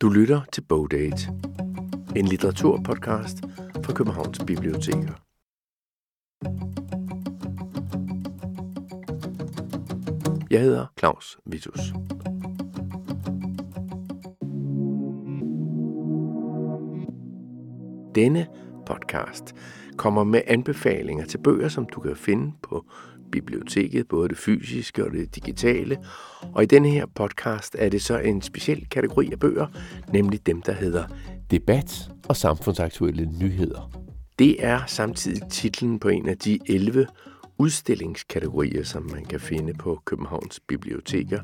Du lytter til Bogdate, en litteraturpodcast fra Københavns Biblioteker. Jeg hedder Claus Vitus. Denne podcast kommer med anbefalinger til bøger, som du kan finde på biblioteket, både det fysiske og det digitale. Og i denne her podcast er det så en speciel kategori af bøger, nemlig dem, der hedder Debat og samfundsaktuelle nyheder. Det er samtidig titlen på en af de 11 udstillingskategorier, som man kan finde på Københavns Biblioteker.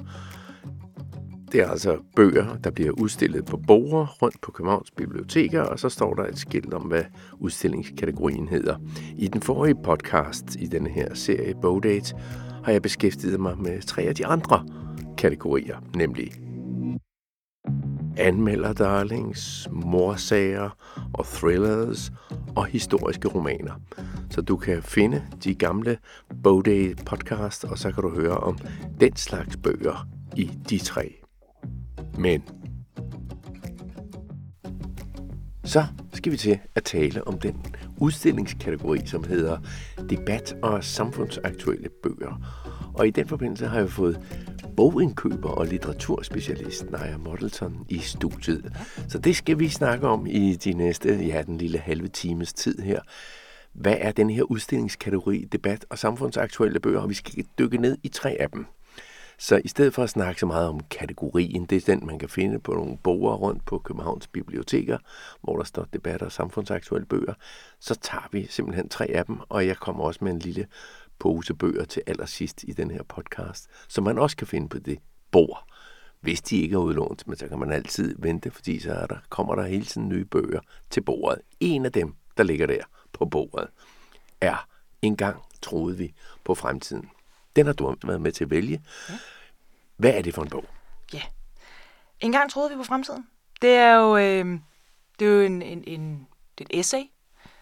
Det er altså bøger, der bliver udstillet på borger rundt på Københavns Biblioteker, og så står der et skilt om, hvad udstillingskategorien hedder. I den forrige podcast i denne her serie Bogdate har jeg beskæftiget mig med tre af de andre kategorier, nemlig anmelder darlings, morsager og thrillers og historiske romaner. Så du kan finde de gamle Bowday podcast, og så kan du høre om den slags bøger i de tre. Men så skal vi til at tale om den udstillingskategori, som hedder debat og samfundsaktuelle bøger. Og i den forbindelse har jeg fået bogindkøber og litteraturspecialist Naja Modelton i studiet. Så det skal vi snakke om i de næste, ja, den lille halve times tid her. Hvad er den her udstillingskategori, debat og samfundsaktuelle bøger? Og vi skal dykke ned i tre af dem. Så i stedet for at snakke så meget om kategorien, det er den, man kan finde på nogle boger rundt på Københavns Biblioteker, hvor der står debatter og samfundsaktuelle bøger, så tager vi simpelthen tre af dem, og jeg kommer også med en lille pose bøger til allersidst i den her podcast, som man også kan finde på det bord, hvis de ikke er udlånt. Men så kan man altid vente, fordi så er der, kommer der hele tiden nye bøger til bordet. En af dem, der ligger der på bordet, er Engang troede vi på fremtiden. Den har du været med til at vælge. Ja. Hvad er det for en bog? Ja. En gang troede vi på fremtiden. Det er jo, øh, det er jo en, en, en, det er et essay,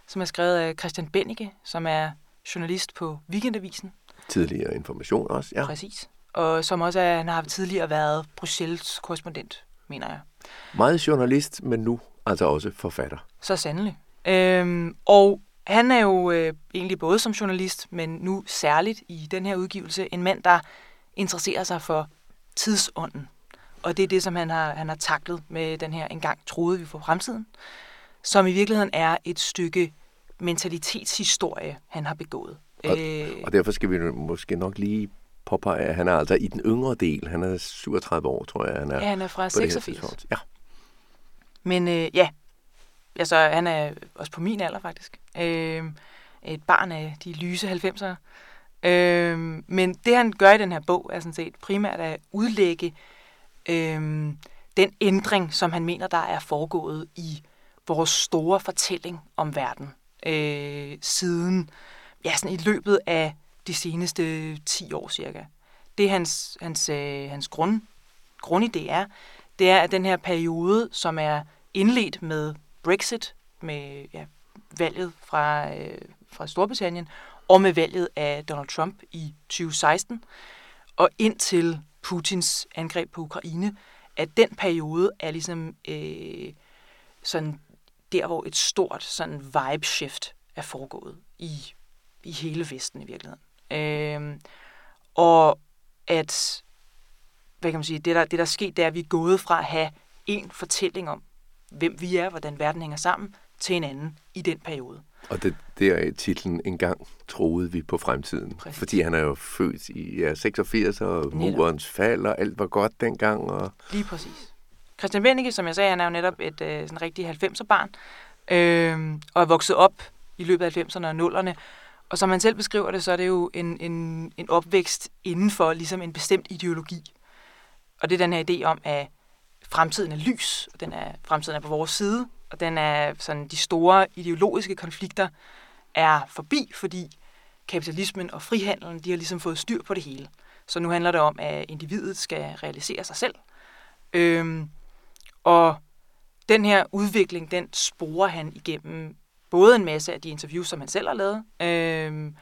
som er skrevet af Christian Bennike, som er journalist på Weekendavisen. Tidligere information også, ja. Præcis. Og som også er, han har tidligere været Bruxelles korrespondent, mener jeg. Meget journalist, men nu altså også forfatter. Så sandelig. Øhm, og han er jo øh, egentlig både som journalist, men nu særligt i den her udgivelse, en mand, der interesserer sig for tidsånden. Og det er det, som han har, han har taklet med den her engang troede vi for fremtiden, som i virkeligheden er et stykke mentalitetshistorie, han har begået. Og, øh, og derfor skal vi måske nok lige påpege, at han er altså i den yngre del. Han er 37 år, tror jeg. Han er ja, han er fra 86. Ja. Men øh, ja, altså, han er også på min alder faktisk. Øh, et barn af de lyse 90'ere. Øh, men det han gør i den her bog er sådan set primært at udlægge øh, den ændring, som han mener, der er foregået i vores store fortælling om verden øh, siden, ja, sådan i løbet af de seneste 10 år cirka. Det hans, hans, øh, hans grund, grundidé er, det er, at den her periode, som er indledt med Brexit, med ja, valget fra, øh, fra Storbritannien, og med valget af Donald Trump i 2016, og indtil Putins angreb på Ukraine, at den periode er ligesom øh, sådan der, hvor et stort sådan vibe shift er foregået i, i hele Vesten i virkeligheden. Øh, og at, hvad kan man sige, det der, det der er sket, det er, at vi er gået fra at have en fortælling om, hvem vi er, hvordan verden hænger sammen, til en anden i den periode. Og det, det er titlen En gang troede vi på fremtiden. Præcis. Fordi han er jo født i ja, 86, og murens fald, og alt var godt dengang. Og... Lige præcis. Christian Wennicke, som jeg sagde, han er jo netop et øh, sådan rigtig 90'er-barn, øh, og er vokset op i løbet af 90'erne og 0'erne. Og som han selv beskriver det, så er det jo en, en, en opvækst inden for ligesom en bestemt ideologi. Og det er den her idé om, at fremtiden er lys, og den er, fremtiden er på vores side, og den er sådan, de store ideologiske konflikter er forbi, fordi kapitalismen og frihandelen, de har ligesom fået styr på det hele. Så nu handler det om, at individet skal realisere sig selv. Øhm, og den her udvikling, den sporer han igennem både en masse af de interviews, som han selv har lavet, øhm,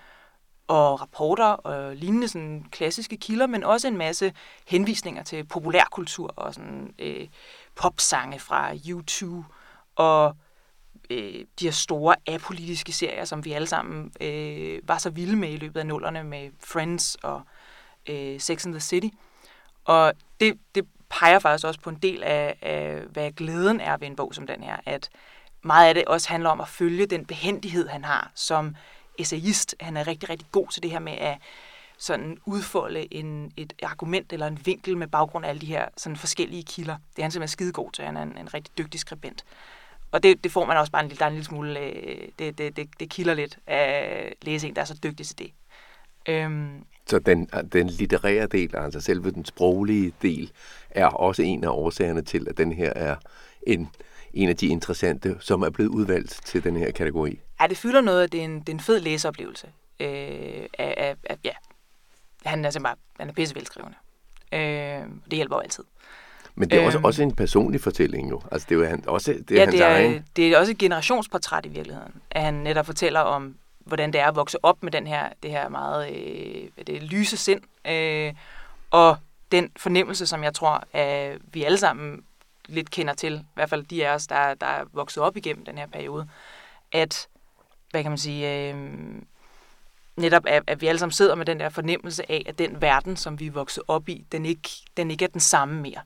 og rapporter og lignende sådan klassiske kilder, men også en masse henvisninger til populærkultur og sådan øh, popsange fra YouTube og øh, de her store apolitiske serier, som vi alle sammen øh, var så vilde med i løbet af nullerne med Friends og øh, Sex and the City. Og det, det peger faktisk også på en del af, af, hvad glæden er ved en bog som den her, at meget af det også handler om at følge den behendighed, han har som essayist. Han er rigtig, rigtig god til det her med at sådan udfolde en, et argument eller en vinkel med baggrund af alle de her sådan forskellige kilder. Det er han simpelthen skidegod til. Han er en, en rigtig dygtig skribent. Og det, det får man også bare en, der er en lille smule, øh, det, det, det, det kilder lidt at læse en, der er så dygtig til det. Øhm, så den, den litterære del, altså selve den sproglige del, er også en af årsagerne til, at den her er en, en af de interessante, som er blevet udvalgt til den her kategori. Ja, det fylder noget, det er en, det er en fed læseoplevelse. Øh, af, af, af, ja. Han er simpelthen han er pissevelskrivende. Øh, det hjælper jo altid. Men det er også, øhm, også en personlig fortælling jo. Altså det er jo han, også det er ja, hans det er, egen... det er også et generationsportræt i virkeligheden. At han netop fortæller om, hvordan det er at vokse op med den her, det her meget øh, det lyse sind. Øh, og den fornemmelse, som jeg tror, at vi alle sammen lidt kender til, i hvert fald de af os, der, der er vokset op igennem den her periode, at, hvad kan man sige, øh, netop at, at vi alle sammen sidder med den der fornemmelse af, at den verden, som vi er vokset op i, den ikke, den ikke er den samme mere.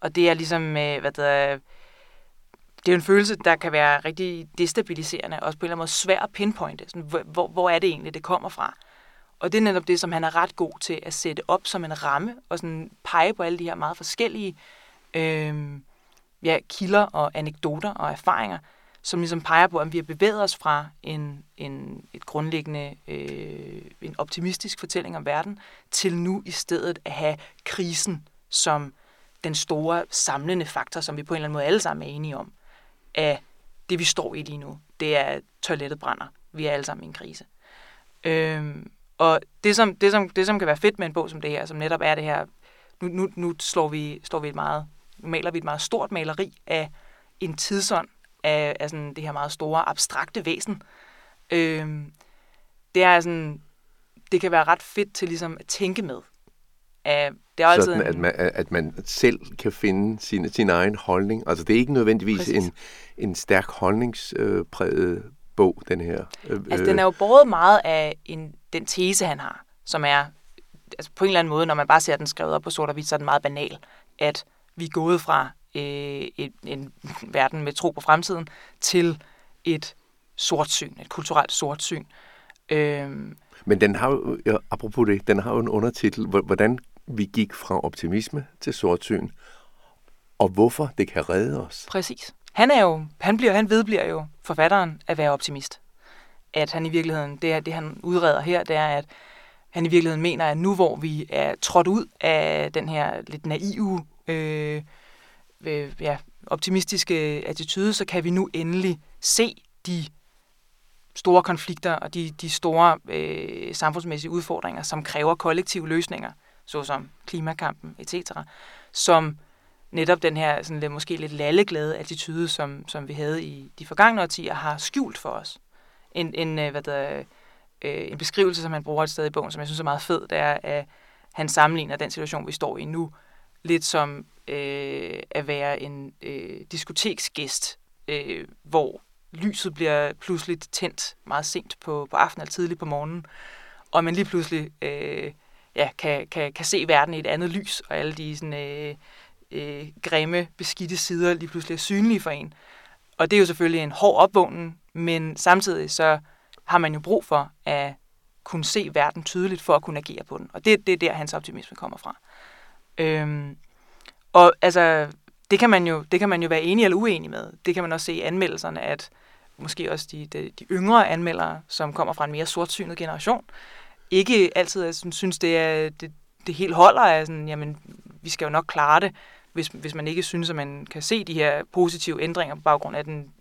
Og det er ligesom, øh, hvad det er, det er en følelse, der kan være rigtig destabiliserende, og også på en eller anden måde svær at pinpointe. Sådan, hvor, hvor er det egentlig, det kommer fra? Og det er netop det, som han er ret god til at sætte op som en ramme, og sådan pege på alle de her meget forskellige øh, ja, kilder og anekdoter og erfaringer, som ligesom peger på, at vi har bevæget os fra en, en, et grundlæggende, øh, en optimistisk fortælling om verden, til nu i stedet at have krisen som den store samlende faktor, som vi på en eller anden måde alle sammen er enige om, af det, vi står i lige nu. Det er, toilettet brænder. Vi er alle sammen i en krise. Øhm, og det som, det, som, det, som kan være fedt med en bog som det her, som netop er det her, nu, nu, nu slår, vi, slår vi et meget, maler vi et meget stort maleri af en tidsånd, af, af sådan det her meget store, abstrakte væsen. Øhm, det er sådan, det kan være ret fedt til ligesom at tænke med. Uh, det er Sådan, at man, at man selv kan finde sin, sin egen holdning. Altså, det er ikke nødvendigvis en, en stærk holdningspræget øh, bog, den her. Øh, altså, den er jo båret meget af en, den tese, han har, som er, altså på en eller anden måde, når man bare ser den skrevet op på sort og hvidt, så er den meget banal, at vi er gået fra øh, en, en verden med tro på fremtiden til et sortsyn, et kulturelt sortsyn. Øh, men den har jo, apropos det, den har jo en undertitel, hvordan vi gik fra optimisme til sortsyn, og hvorfor det kan redde os. Præcis. Han er jo, han bliver, han vedbliver jo forfatteren at være optimist. At han i virkeligheden, det, er, det han udreder her, det er, at han i virkeligheden mener, at nu hvor vi er trådt ud af den her lidt naive, øh, øh, ja, optimistiske attitude, så kan vi nu endelig se de store konflikter og de, de store øh, samfundsmæssige udfordringer, som kræver kollektive løsninger, såsom klimakampen etc., som netop den her sådan lidt, måske lidt lalleglade attitude, som, som vi havde i de forgangne årtier, har skjult for os. En, en, øh, hvad der, øh, en beskrivelse, som han bruger et sted i bogen, som jeg synes er meget fed, det er, at han sammenligner den situation, vi står i nu, lidt som øh, at være en øh, diskoteksgæst, øh, hvor lyset bliver pludselig tændt meget sent på, på aftenen eller tidligt på morgenen, og man lige pludselig øh, ja, kan, kan, kan se verden i et andet lys, og alle de sådan, øh, øh, grimme, beskidte sider lige pludselig er synlige for en. Og det er jo selvfølgelig en hård opvågning, men samtidig så har man jo brug for at kunne se verden tydeligt for at kunne agere på den. Og det, det er der, hans optimisme kommer fra. Øhm, og altså, det kan, man jo, det kan man jo være enig eller uenig med. Det kan man også se i anmeldelserne, at måske også de, de, de yngre anmeldere, som kommer fra en mere sortsynet generation, ikke altid altså, synes, det er det, det helt holder af sådan, jamen, vi skal jo nok klare det, hvis, hvis man ikke synes, at man kan se de her positive ændringer på baggrund af den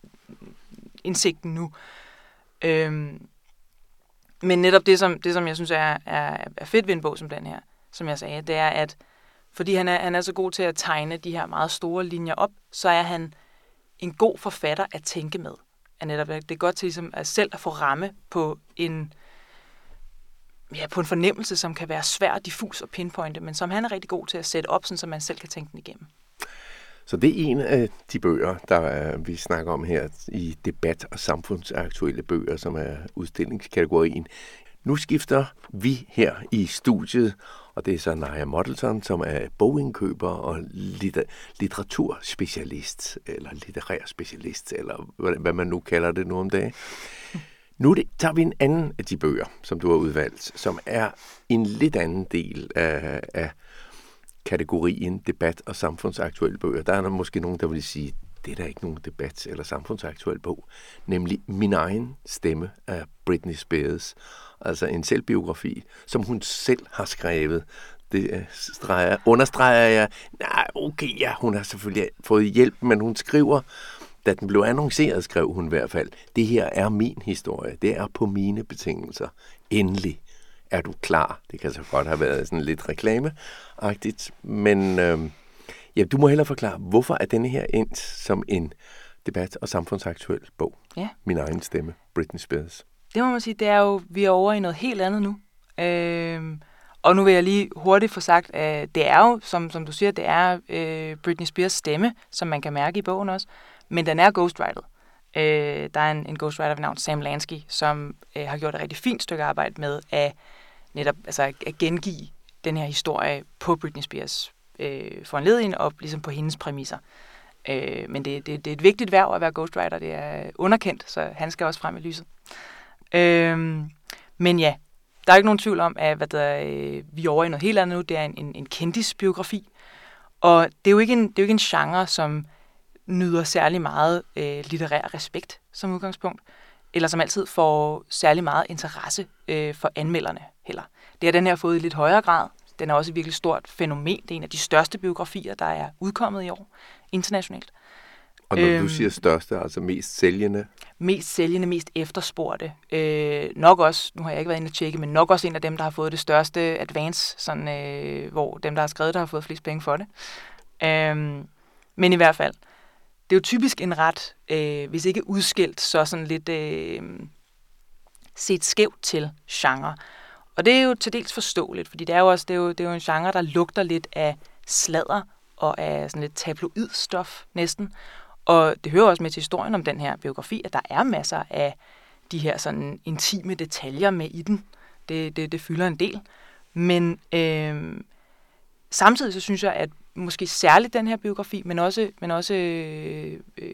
indsigten nu. Øhm, men netop det, som, det, som jeg synes er, er, er fedt ved en bog som den her, som jeg sagde, det er, at fordi han er, han er så god til at tegne de her meget store linjer op, så er han en god forfatter at tænke med. Er netop, det er godt til ligesom, at selv at få ramme på en, ja, på en fornemmelse, som kan være svær og diffus og pinpointe, men som han er rigtig god til at sætte op, sådan, så man selv kan tænke den igennem. Så det er en af de bøger, der øh, vi snakker om her i debat- og samfundsaktuelle bøger, som er udstillingskategorien. Nu skifter vi her i studiet, og det er så Naja Modelton, som er bogindkøber og litteraturspecialist, eller litterær specialist, eller hvad man nu kalder det nu om dagen. Nu det, tager vi en anden af de bøger, som du har udvalgt, som er en lidt anden del af, af kategorien debat og samfundsaktuelle bøger. Der er der måske nogen, der vil sige, det er der ikke nogen debat eller samfundsaktuel bog, nemlig Min egen stemme af Britney Spears. Altså en selvbiografi, som hun selv har skrevet. Det øh, streger, understreger jeg. Nej, okay, ja, hun har selvfølgelig fået hjælp, men hun skriver, da den blev annonceret, skrev hun i hvert fald, det her er min historie, det er på mine betingelser. Endelig er du klar. Det kan så godt have været sådan lidt reklameagtigt, men øh, ja, du må hellere forklare, hvorfor er denne her endt som en debat- og samfundsaktuel bog? Ja. Min egen stemme, Britney Spears. Det må man sige, det er jo, vi er over i noget helt andet nu. Øh, og nu vil jeg lige hurtigt få sagt, at det er jo, som, som du siger, det er øh, Britney Spears stemme, som man kan mærke i bogen også, men den er ghostwritet. Øh, der er en, en ghostwriter ved navn Sam Lansky, som øh, har gjort et rigtig fint stykke arbejde med at netop altså, at gengive den her historie på Britney Spears øh, foranledning og ligesom på hendes præmisser. Øh, men det, det, det er et vigtigt værv at være ghostwriter. Det er underkendt, så han skal også frem i lyset. Øh, men ja, der er ikke nogen tvivl om, at hvad der, øh, vi er over i noget helt andet nu. Det er en, en, en kendisbiografi. Og det er, jo ikke en, det er jo ikke en genre, som nyder særlig meget øh, litterær respekt som udgangspunkt, eller som altid får særlig meget interesse øh, for anmelderne heller. Det har den her fået i lidt højere grad. Den er også et virkelig stort fænomen. Det er en af de største biografier, der er udkommet i år internationalt. Og når øhm, du siger største, altså mest sælgende? Mest sælgende, mest efterspurgte. Øh, nok også, nu har jeg ikke været inde og tjekke, men nok også en af dem, der har fået det største advance, sådan, øh, hvor dem, der har skrevet der har fået flest penge for det. Øh, men i hvert fald, det er jo typisk en ret, øh, hvis ikke udskilt, så sådan lidt øh, set skævt til genre. Og det er jo til dels forståeligt, fordi det er jo også det er jo, det er jo en genre, der lugter lidt af sladder og af sådan lidt tabloid stof næsten. Og det hører også med til historien om den her biografi, at der er masser af de her sådan intime detaljer med i den. Det, det, det fylder en del. Men øh, samtidig så synes jeg, at måske særligt den her biografi, men også, men også øh, øh,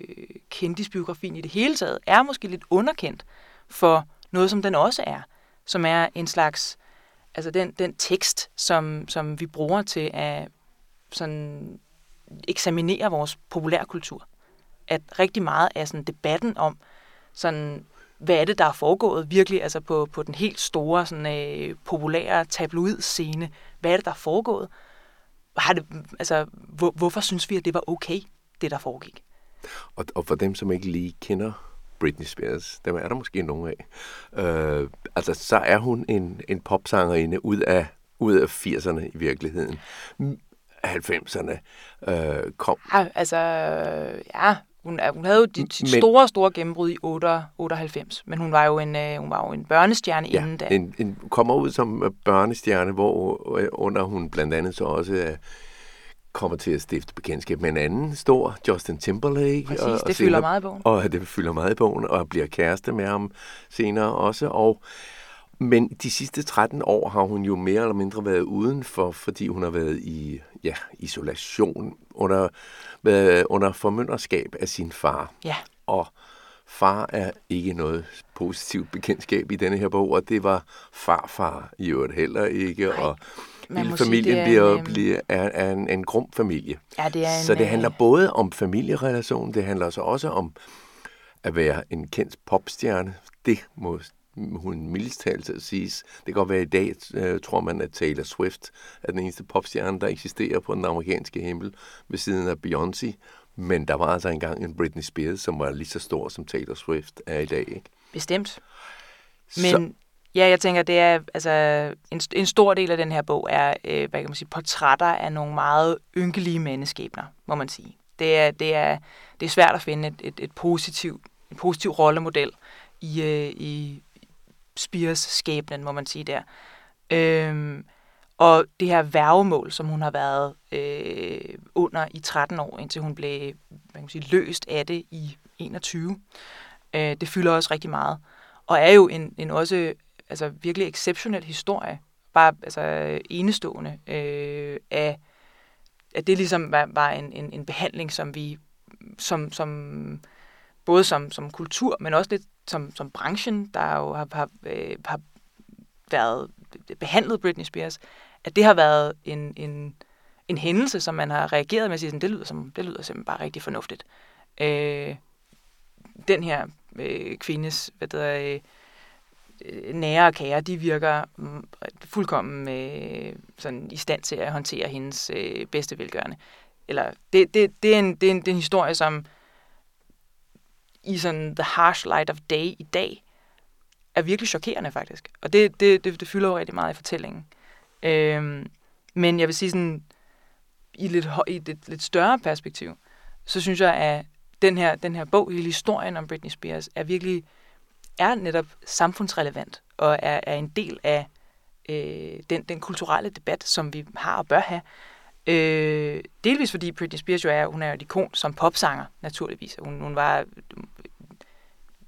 kendisbiografien i det hele taget, er måske lidt underkendt for noget, som den også er, som er en slags, altså den, den tekst, som, som vi bruger til at sådan eksaminere vores populærkultur. At rigtig meget af sådan debatten om, sådan, hvad er det, der er foregået virkelig, altså på, på den helt store, sådan, øh, populære tabloid-scene, hvad er det, der er foregået, har det, altså, hvor, hvorfor synes vi, at det var okay, det der foregik? Og, og for dem, som ikke lige kender Britney Spears, dem er der måske nogen af, øh, altså så er hun en, en popsangerinde ud af, ud af 80'erne i virkeligheden. 90'erne øh, kom. Ja, altså, ja, hun, hun havde jo de, de store, store gennembrud i 8, 98, men hun var jo en, øh, hun var jo en børnestjerne ja, inden da. En, en, kommer ud som øh, børnestjerne, hvor øh, under hun blandt andet så også kommer til at stifte bekendtskab med en anden stor, Justin Timberlake. Præcis, og, det og fylder senere, meget i bogen. Og det fylder meget i bogen, og bliver kæreste med ham senere også. Og men de sidste 13 år har hun jo mere eller mindre været udenfor, fordi hun har været i ja, isolation under, været under formynderskab af sin far. Ja. Og far er ikke noget positivt bekendtskab i denne her bog, og det var farfar i øvrigt heller ikke. Nej. Og hele familien sige, bliver, en, bliver, er, er en, en grum familie. Ja, det er en, så det handler øh, både om familierelation, det handler så også om at være en kendt popstjerne. Det må hun mildest talt at siges. Det kan godt være i dag, uh, tror man, at Taylor Swift er den eneste popstjerne, der eksisterer på den amerikanske himmel ved siden af Beyoncé. Men der var altså engang en Britney Spears, som var lige så stor som Taylor Swift er i dag. Ikke? Bestemt. Men så, ja, jeg tænker, det er altså en, en stor del af den her bog er, øh, hvad kan man sige, portrætter af nogle meget ynkelige menneskebner, må man sige. Det er, det er, det er svært at finde et, et, et positiv, en positiv rollemodel i, øh, i, Spears skæbnen, må man sige der. Øhm, og det her værgemål, som hun har været øh, under i 13 år, indtil hun blev hvad kan man sige, løst af det i 21, øh, det fylder også rigtig meget. Og er jo en, en også altså, virkelig exceptionel historie, bare altså, enestående, øh, af, at det ligesom var, var en, en, en behandling, som vi som, som både som, som kultur, men også lidt som, som branchen, der jo har, har, øh, har været behandlet Britney Spears, at det har været en, en, en hændelse, som man har reageret med at sige, sådan, det, lyder som, det lyder simpelthen bare rigtig fornuftigt. Øh, den her øh, kvindes hvad der, øh, Øh, nære og kære, de virker mm, fuldkommen øh, sådan i stand til at håndtere hendes øh, bedste velgørende. Eller det, det, det, er en, det, er en, det er en historie, som i sådan the harsh light of day i dag, er virkelig chokerende faktisk. Og det, det, det, det fylder jo rigtig meget i fortællingen. Øhm, men jeg vil sige sådan, i lidt, i et lidt større perspektiv, så synes jeg, at den her, den her bog, hele historien om Britney Spears, er virkelig er netop samfundsrelevant og er, er en del af øh, den, den kulturelle debat, som vi har og bør have. Øh, delvis fordi Britney Spears jo er, hun er jo et ikon som popsanger, naturligvis. Hun, hun var,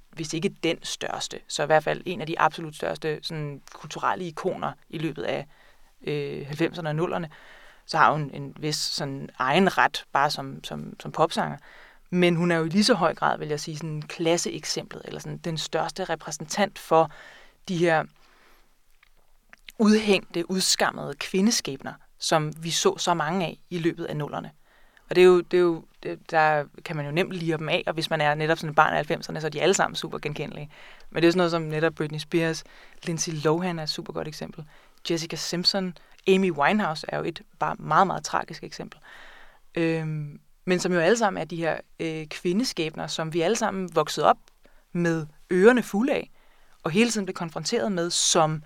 hvis ikke den største, så i hvert fald en af de absolut største sådan, kulturelle ikoner i løbet af øh, 90'erne og 0'erne. Så har hun en vis sådan, egen ret, bare som, som, som popsanger. Men hun er jo i lige så høj grad, vil jeg sige, sådan klasseeksemplet, eller sådan den største repræsentant for de her udhængte, udskammede kvindeskæbner, som vi så så mange af i løbet af nullerne. Og det er jo, det er jo det, der kan man jo nemt lide dem af, og hvis man er netop sådan et barn af 90'erne, så er de alle sammen super genkendelige. Men det er sådan noget som netop Britney Spears, Lindsay Lohan er et super godt eksempel, Jessica Simpson, Amy Winehouse er jo et bare meget, meget tragisk eksempel. Øhm, men som jo alle sammen er de her øh, kvindeskæbner, som vi alle sammen voksede op med ørerne fulde af, og hele tiden blev konfronteret med som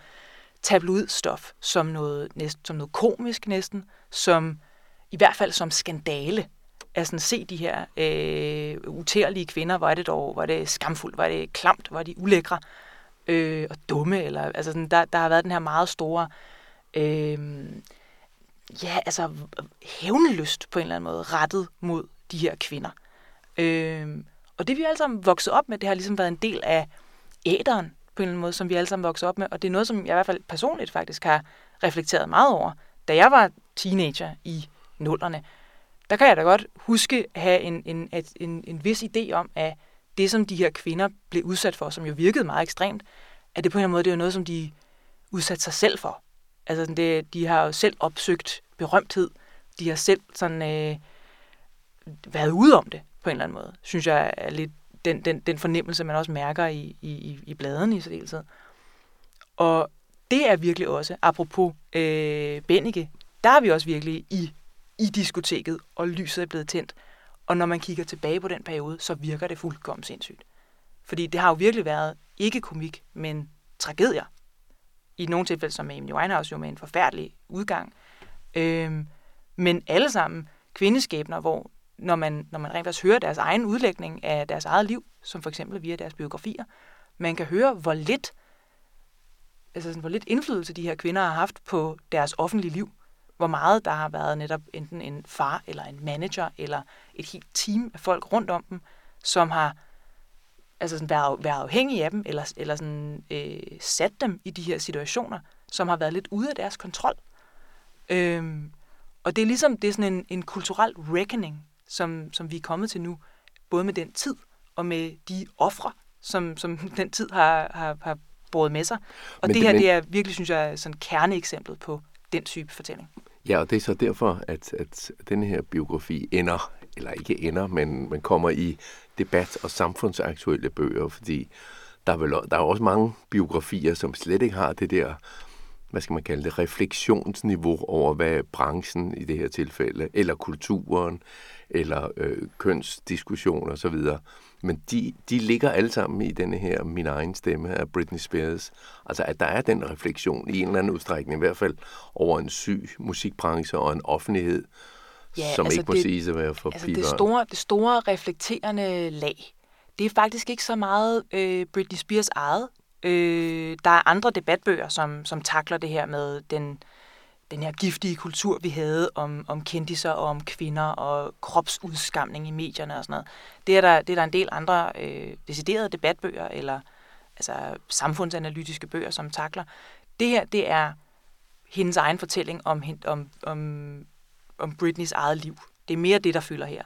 tabloidstof, som noget, næsten, som noget komisk næsten, som i hvert fald som skandale. At sådan se de her øh, utærlige kvinder, hvor er det dog, hvor er det skamfuldt, hvor er det klamt, hvor er de ulækre øh, og dumme. Eller, altså sådan, der, der har været den her meget store øh, ja, altså hævnlyst på en eller anden måde rettet mod de her kvinder. Øh, og det vi alle sammen vokset op med, det har ligesom været en del af æderen på en eller anden måde, som vi alle sammen vokset op med. Og det er noget, som jeg i hvert fald personligt faktisk har reflekteret meget over, da jeg var teenager i nullerne. Der kan jeg da godt huske at have en, en, en, en vis idé om, at det, som de her kvinder blev udsat for, som jo virkede meget ekstremt, at det på en eller anden måde, det er noget, som de udsatte sig selv for. Altså, det, de har jo selv opsøgt berømthed. De har selv sådan, øh, været ude om det, på en eller anden måde. Synes jeg er lidt den, den, den fornemmelse, man også mærker i, i, i bladene i særdeleshed. Og det er virkelig også, apropos øh, Bennike, der er vi også virkelig i, i diskoteket, og lyset er blevet tændt. Og når man kigger tilbage på den periode, så virker det fuldkommen sindssygt. Fordi det har jo virkelig været ikke komik, men tragedier. I nogle tilfælde som Amy Winehouse jo med en forfærdelig udgang. Øhm, men alle sammen kvindeskæbner, hvor når man, når man rent faktisk hører deres egen udlægning af deres eget liv, som for eksempel via deres biografier, man kan høre, hvor lidt, altså sådan, hvor lidt indflydelse de her kvinder har haft på deres offentlige liv. Hvor meget der har været netop enten en far eller en manager eller et helt team af folk rundt om dem, som har altså sådan været, været afhængige af dem, eller, eller sådan, øh, sat dem i de her situationer, som har været lidt ude af deres kontrol. Øhm, og det er ligesom det er sådan en, en kulturel reckoning, som, som vi er kommet til nu, både med den tid og med de ofre, som, som den tid har, har, har båret med sig. Og men det her, men... det er virkelig, synes jeg, sådan kerneeksemplet på den type fortælling. Ja, og det er så derfor, at, at den her biografi ender, eller ikke ender, men, men kommer i debat- og samfundsaktuelle bøger, fordi der er, vel, der er også mange biografier, som slet ikke har det der hvad skal man kalde det, refleksionsniveau over, hvad branchen i det her tilfælde, eller kulturen, eller øh, kønsdiskussion og så videre. Men de, de ligger alle sammen i denne her Min egen stemme af Britney Spears. Altså at der er den refleksion i en eller anden udstrækning, i hvert fald over en syg musikbranche og en offentlighed, ja, som altså ikke må det, sige at være for altså det store, det store reflekterende lag, det er faktisk ikke så meget øh, Britney Spears eget Øh, der er andre debatbøger, som, som takler det her med den, den her giftige kultur, vi havde om, om kendiser og om kvinder og kropsudskamning i medierne og sådan noget. Det er der, det er der en del andre øh, deciderede debatbøger eller altså samfundsanalytiske bøger, som takler. Det her, det er hendes egen fortælling om, om, om, om Britneys eget liv. Det er mere det, der fylder her.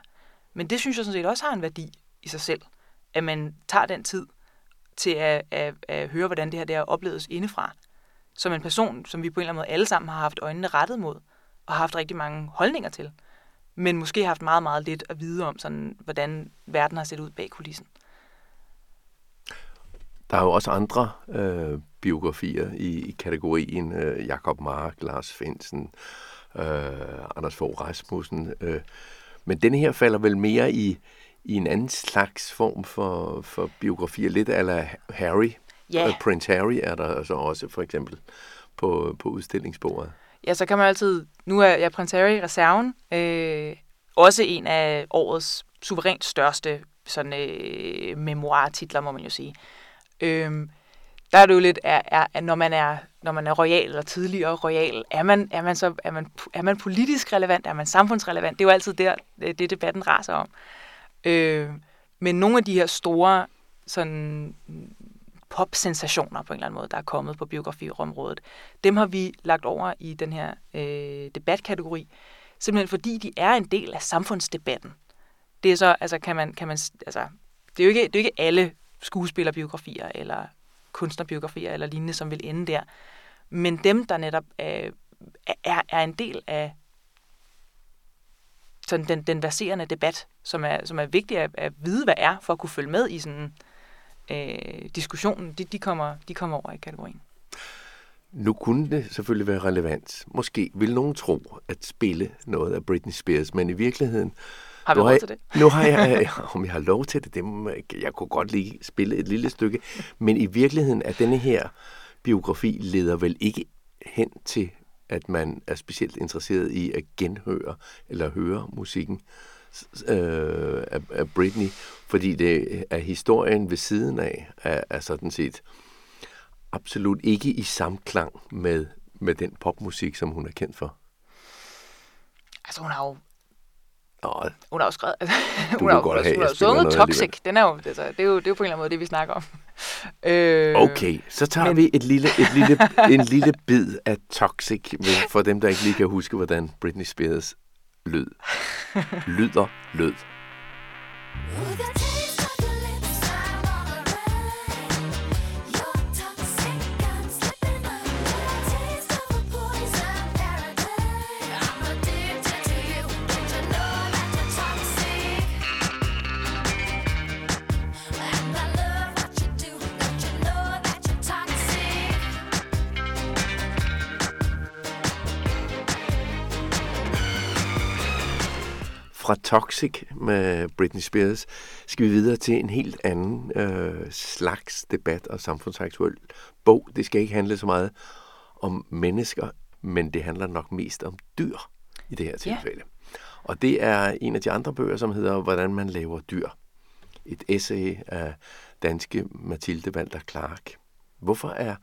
Men det synes jeg sådan set også har en værdi i sig selv, at man tager den tid til at, at, at høre, hvordan det her det er opleves indefra. Som en person, som vi på en eller anden måde alle sammen har haft øjnene rettet mod, og har haft rigtig mange holdninger til. Men måske har haft meget, meget lidt at vide om, sådan, hvordan verden har set ud bag kulissen. Der er jo også andre øh, biografier i, i kategorien. Øh, Jakob Mark, Lars Finsen, øh, Anders Fogh Rasmussen. Øh. Men denne her falder vel mere i, i en anden slags form for, for biografier. Lidt eller Harry. Ja. Øh, Prince Harry er der så også for eksempel på, på udstillingsbordet. Ja, så kan man altid... Nu er jeg Prince Harry reserven. Øh, også en af årets suverænt største sådan, øh, memoirtitler, må man jo sige. Øhm, der er det jo lidt, er, er, når man er når man er royal eller tidligere royal, er man, er man, så, er man, er man politisk relevant, er man samfundsrelevant? Det er jo altid der, det debatten raser om. Øh, men nogle af de her store sådan, pop-sensationer på en eller anden måde, der er kommet på biografiområdet, dem har vi lagt over i den her øh, debatkategori, simpelthen fordi de er en del af samfundsdebatten. Det er så, altså kan man, kan man altså, det er jo ikke, det er jo ikke alle skuespillerbiografier eller kunstnerbiografier eller lignende, som vil ende der. Men dem, der netop øh, er, er en del af sådan den, den verserende debat, som er, som er vigtig at, at vide, hvad er, for at kunne følge med i sådan øh, diskussionen, de, de, kommer, de kommer over i kategorien. Nu kunne det selvfølgelig være relevant. Måske vil nogen tro at spille noget af Britney Spears, men i virkeligheden har vi lov til det? Nu har jeg, om jeg har lov til det, det må, jeg kunne godt lige spille et lille stykke, men i virkeligheden er denne her biografi leder vel ikke hen til, at man er specielt interesseret i at genhøre eller høre musikken øh, af, af Britney, fordi det er historien ved siden af, er, er sådan set absolut ikke i samklang med, med den popmusik, som hun er kendt for. Altså hun har jo Nå, hun har jo skrevet, hun har, godt have, hun har sunget Toxic, den er jo, altså, det, er jo, det er jo på en eller anden måde det, vi snakker om. øh, okay, så tager men... vi et lille, et lille, en lille bid af Toxic, for dem, der ikke lige kan huske, hvordan Britney Spears lyd. Lyder, lød. Fra Toxic med Britney Spears skal vi videre til en helt anden øh, slags debat og samfundsaktuel bog. Det skal ikke handle så meget om mennesker, men det handler nok mest om dyr i det her tilfælde. Ja. Og det er en af de andre bøger, som hedder Hvordan man laver dyr. Et essay af danske Mathilde Walter Clark. Hvorfor er,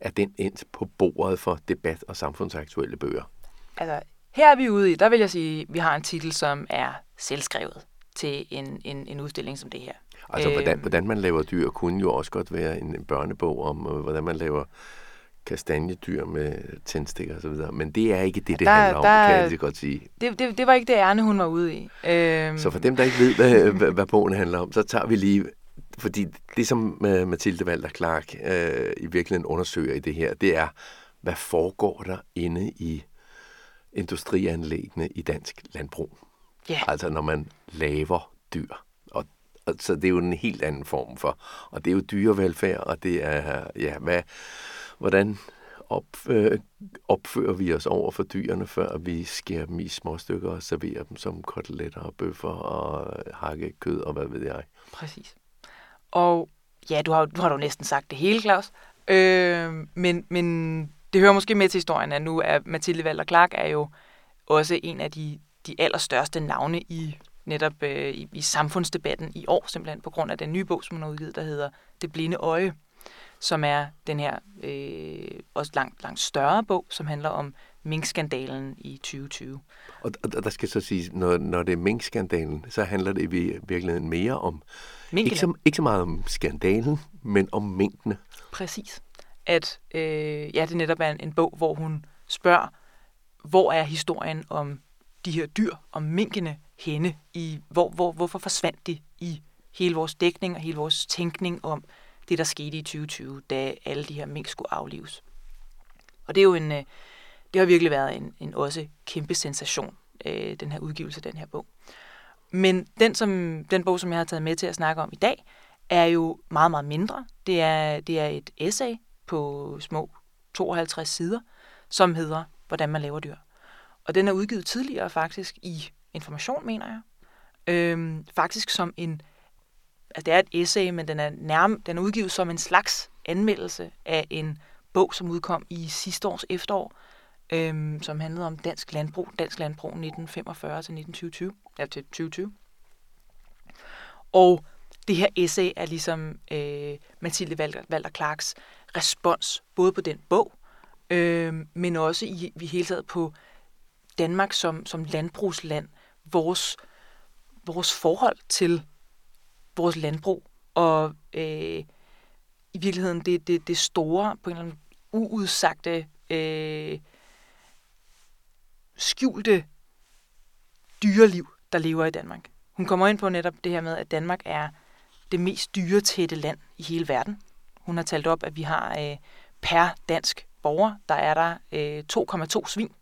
er den endt på bordet for debat og samfundsaktuelle bøger? Altså, her er vi ude i, der vil jeg sige, at vi har en titel, som er selvskrevet til en, en, en udstilling som det her. Altså, hvordan, øhm. hvordan man laver dyr, kunne jo også godt være en, en børnebog om, øh, hvordan man laver kastanjedyr med tændstikker osv., men det er ikke det, det der, handler om, der, kan jeg lige godt sige. Det, det, det var ikke det ærne, hun var ude i. Øhm. Så for dem, der ikke ved, hvad, hvad, hvad bogen handler om, så tager vi lige, fordi det, som Mathilde Walter Clark øh, i virkeligheden undersøger i det her, det er, hvad foregår der inde i industrianlæggene i dansk landbrug. Yeah. Altså når man laver dyr. Og, og, så det er jo en helt anden form for, og det er jo dyrevelfærd, og det er, ja, hvad, hvordan opfører, opfører vi os over for dyrene, før vi skærer dem i små stykker og serverer dem som koteletter og bøffer og hakke kød og hvad ved jeg. Præcis. Og ja, du har, du har jo næsten sagt det hele, Claus. Øh, men, men det hører måske med til historien, at nu er Mathilde Valder Clark er jo også en af de, de allerstørste navne i netop øh, i, i samfundsdebatten i år, simpelthen på grund af den nye bog, som hun har udgivet, der hedder Det blinde øje, som er den her øh, også langt, langt større bog, som handler om minkskandalen i 2020. Og, og der skal så sige, når, når det er minkskandalen, så handler det i virkeligheden mere om, ikke så, ikke så meget om skandalen, men om minkene. Præcis. At øh, ja, det netop er en, en bog, hvor hun spørger, hvor er historien om de her dyr, om minkene henne, i, hvor, hvor, hvorfor forsvandt de i hele vores dækning og hele vores tænkning om det, der skete i 2020, da alle de her mink skulle aflives. Og det er jo en, øh, det har virkelig været en, en også kæmpe sensation, øh, den her udgivelse af den her bog. Men den, som, den bog, som jeg har taget med til at snakke om i dag, er jo meget, meget mindre. Det er, det er et essay på små 52 sider, som hedder Hvordan man laver dyr. Og den er udgivet tidligere faktisk i Information, mener jeg. Øhm, faktisk som en... Altså det er et essay, men den er, nærm, den er udgivet som en slags anmeldelse af en bog, som udkom i sidste års efterår, øhm, som handlede om dansk landbrug, dansk landbrug 1945 til 1920, ja, til 2020. Og det her essay er ligesom øh, Mathilde Walter, Walter Clarks respons, både på den bog, øh, men også i, i hele taget på Danmark som, som landbrugsland, vores, vores forhold til vores landbrug, og øh, i virkeligheden det, det, det store, på en eller anden uudsagte, øh, skjulte dyreliv, der lever i Danmark. Hun kommer ind på netop det her med, at Danmark er det mest dyretætte land i hele verden. Hun har talt op, at vi har øh, per dansk borger, der er der øh, 2,2 svin.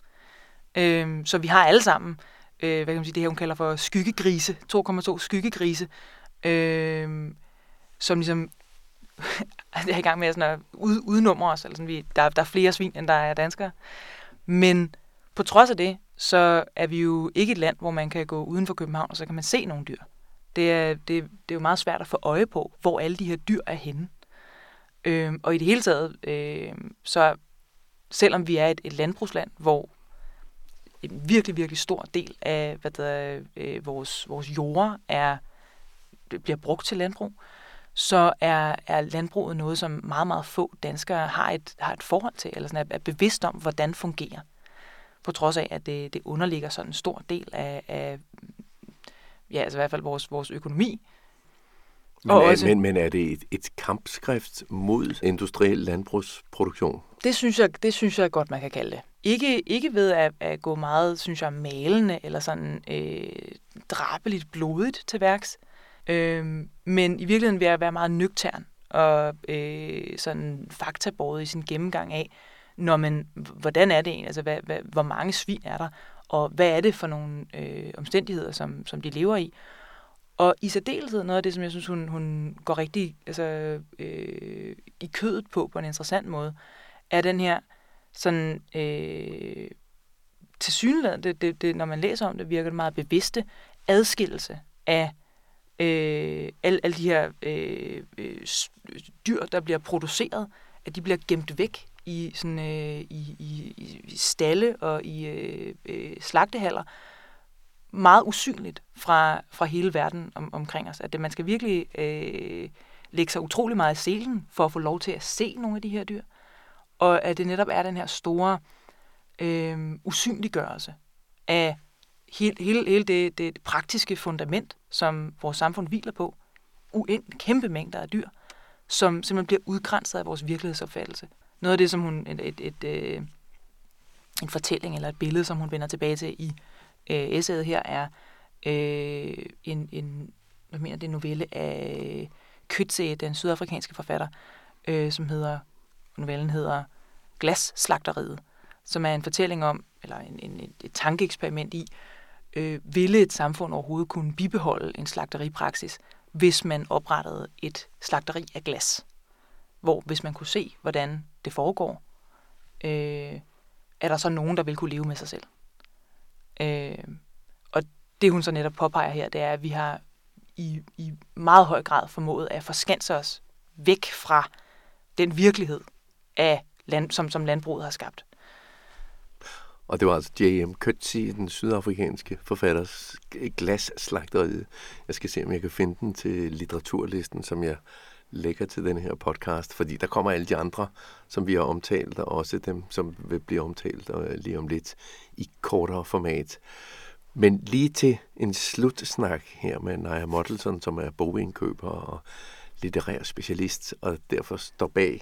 Øh, så vi har alle sammen, øh, hvad kan man sige, det her hun kalder for skyggegrise, 2,2 skyggegrise, øh, som ligesom er i gang med sådan at ud, udnumre os. Eller sådan, vi, der, der er flere svin, end der er danskere. Men på trods af det, så er vi jo ikke et land, hvor man kan gå uden for København, og så kan man se nogle dyr. Det er, det, det er jo meget svært at få øje på, hvor alle de her dyr er henne. Øh, og i det hele taget, øh, så selvom vi er et, et landbrugsland, hvor en virkelig, virkelig stor del af hvad der, øh, vores, vores jorder er, bliver brugt til landbrug, så er, er landbruget noget, som meget, meget få danskere har et, har et forhold til, eller sådan er, er bevidst om, hvordan fungerer. På trods af, at det, det underligger sådan en stor del af, af ja, altså i hvert fald vores, vores økonomi, men, og også, men, men er det et, et kampskrift mod industriel landbrugsproduktion? Det synes jeg, det synes jeg godt, man kan kalde det. Ikke, ikke ved at, at gå meget, synes jeg, malende eller sådan øh, drabeligt blodigt til værks, øh, men i virkeligheden vil jeg være meget nøgtern og øh, sådan faktabåret i sin gennemgang af, når man, hvordan er det egentlig, altså hvad, hvad, hvor mange svin er der, og hvad er det for nogle øh, omstændigheder, som, som de lever i. Og i særdeleshed noget af det, som jeg synes, hun, hun går rigtig altså, øh, i kødet på, på en interessant måde, er den her sådan øh, til synligheden, det, det, det, når man læser om det, virker det meget bevidste adskillelse af øh, alle, alle de her øh, øh, dyr, der bliver produceret, at de bliver gemt væk i, sådan, øh, i, i, i stalle og i øh, øh, slagtehaller, meget usynligt fra, fra hele verden om, omkring os. At det, man skal virkelig øh, lægge sig utrolig meget i selen for at få lov til at se nogle af de her dyr. Og at det netop er den her store øh, usynliggørelse af hele, hele, hele det, det praktiske fundament, som vores samfund hviler på. Uend, kæmpe mængder af dyr, som simpelthen bliver udgrænset af vores virkelighedsopfattelse. Noget af det, som hun, et, et, et, øh, en fortælling eller et billede, som hun vender tilbage til i øh, essayet her, er øh, en, en hvad mener det, novelle af Kytse, den sydafrikanske forfatter, øh, som hedder, novellen hedder Glasslagteriet, som er en fortælling om, eller en, en, et, et tankeeksperiment i, øh, ville et samfund overhovedet kunne bibeholde en slagteripraksis, hvis man oprettede et slagteri af glas. Hvor hvis man kunne se, hvordan det foregår, øh, er der så nogen, der vil kunne leve med sig selv. Øh, og det hun så netop påpeger her, det er, at vi har i, i meget høj grad formået at forskanse os væk fra den virkelighed, af land, som, som landbruget har skabt. Og det var altså J.M. Coetzee, den sydafrikanske forfatters glasslagteriet. Jeg skal se, om jeg kan finde den til litteraturlisten, som jeg lækker til den her podcast, fordi der kommer alle de andre, som vi har omtalt, og også dem, som vil blive omtalt og øh, lige om lidt i kortere format. Men lige til en slutsnak her med Naja Mottelson, som er bogindkøber og litterær specialist, og derfor står bag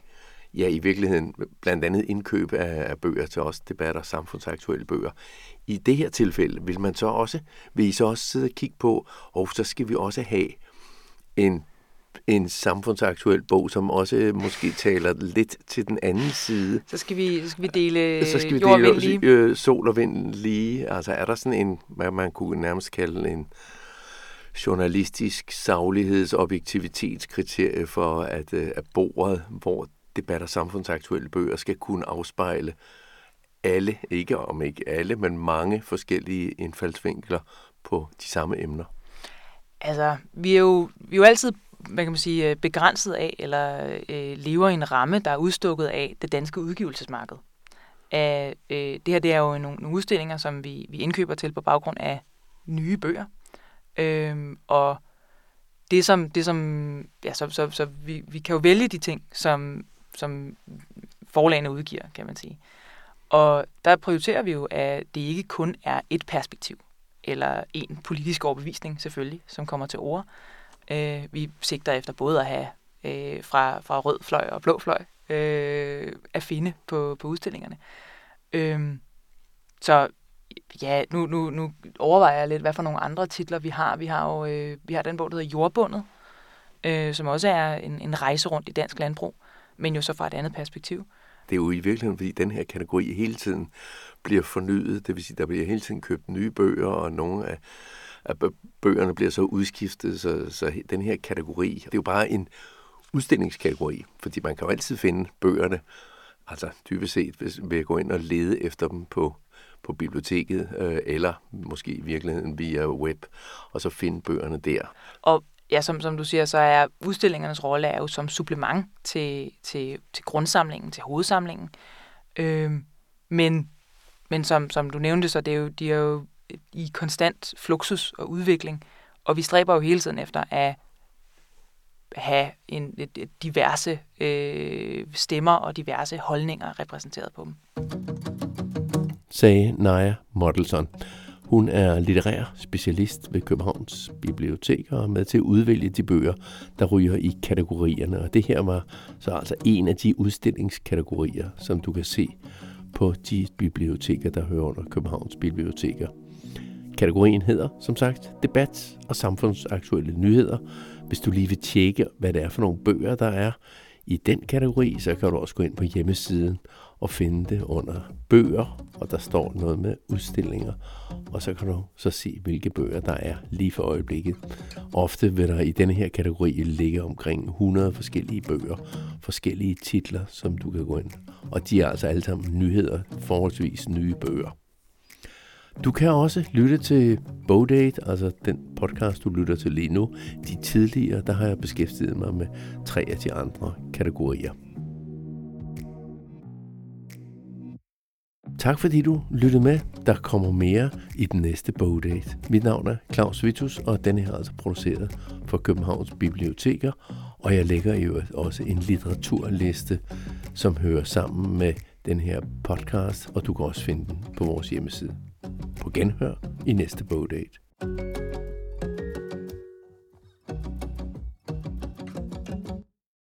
ja, i virkeligheden blandt andet indkøb af, af bøger til os, debatter, samfundsaktuelle bøger. I det her tilfælde vil man så også, vil I så også sidde og kigge på, og så skal vi også have en en samfundsaktuel bog, som også måske taler lidt til den anden side. Så skal vi, så skal vi dele så skal vi jord dele og lige. øh, sol og vind lige. Altså er der sådan en, hvad man kunne nærmest kalde en journalistisk sagligheds- objektivitetskriterie for, at, øh, at bordet, hvor debatter samfundsaktuelle bøger skal kunne afspejle alle, ikke om ikke alle, men mange forskellige indfaldsvinkler på de samme emner. Altså, vi er jo, vi er jo altid hvad kan man sige, øh, begrænset af, eller øh, lever i en ramme, der er udstukket af det danske udgivelsesmarked. Af, øh, det her det er jo nogle, nogle udstillinger, som vi, vi indkøber til på baggrund af nye bøger. Øh, og det som, det som ja, så, så, så vi, vi kan jo vælge de ting, som, som forlagene udgiver, kan man sige. Og der prioriterer vi jo, at det ikke kun er et perspektiv, eller en politisk overbevisning selvfølgelig, som kommer til ord, Øh, vi sigter efter både at have øh, fra, fra rød fløj og blå fløj øh, at finde på, på udstillingerne. Øh, så ja, nu, nu, nu overvejer jeg lidt, hvad for nogle andre titler vi har. Vi har jo øh, vi har den bog, der hedder Jordbundet, øh, som også er en, en rejse rundt i dansk landbrug, men jo så fra et andet perspektiv. Det er jo i virkeligheden, fordi den her kategori hele tiden bliver fornyet. Det vil sige, der bliver hele tiden købt nye bøger, og nogle af at bøgerne bliver så udskiftet, så, så den her kategori, det er jo bare en udstillingskategori, fordi man kan jo altid finde bøgerne, altså dybest set hvis, ved at gå ind og lede efter dem på, på biblioteket, øh, eller måske i virkeligheden via web, og så finde bøgerne der. Og ja, som, som du siger, så er udstillingernes rolle er jo som supplement til, til, til grundsamlingen, til hovedsamlingen. Øh, men men som, som du nævnte, så det er jo, de er jo i konstant fluxus og udvikling, og vi stræber jo hele tiden efter at have en, et, et diverse øh, stemmer og diverse holdninger repræsenteret på dem. Sagde Naja Mottelson. Hun er litterær specialist ved Københavns Bibliotek og med til at udvælge de bøger, der ryger i kategorierne. Og det her var så altså en af de udstillingskategorier, som du kan se på de biblioteker, der hører under Københavns Biblioteker. Kategorien hedder, som sagt, debat og samfundsaktuelle nyheder. Hvis du lige vil tjekke, hvad det er for nogle bøger, der er i den kategori, så kan du også gå ind på hjemmesiden og finde det under bøger, og der står noget med udstillinger, og så kan du så se, hvilke bøger der er lige for øjeblikket. Ofte vil der i denne her kategori ligge omkring 100 forskellige bøger, forskellige titler, som du kan gå ind. Og de er altså alle sammen nyheder, forholdsvis nye bøger. Du kan også lytte til Bogdate, altså den podcast, du lytter til lige nu. De tidligere, der har jeg beskæftiget mig med tre af de andre kategorier. Tak fordi du lyttede med. Der kommer mere i den næste Bogdate. Mit navn er Claus Vitus, og den her er altså produceret for Københavns Biblioteker. Og jeg lægger i øvrigt også en litteraturliste, som hører sammen med den her podcast, og du kan også finde den på vores hjemmeside. På genhør i næste bogdate.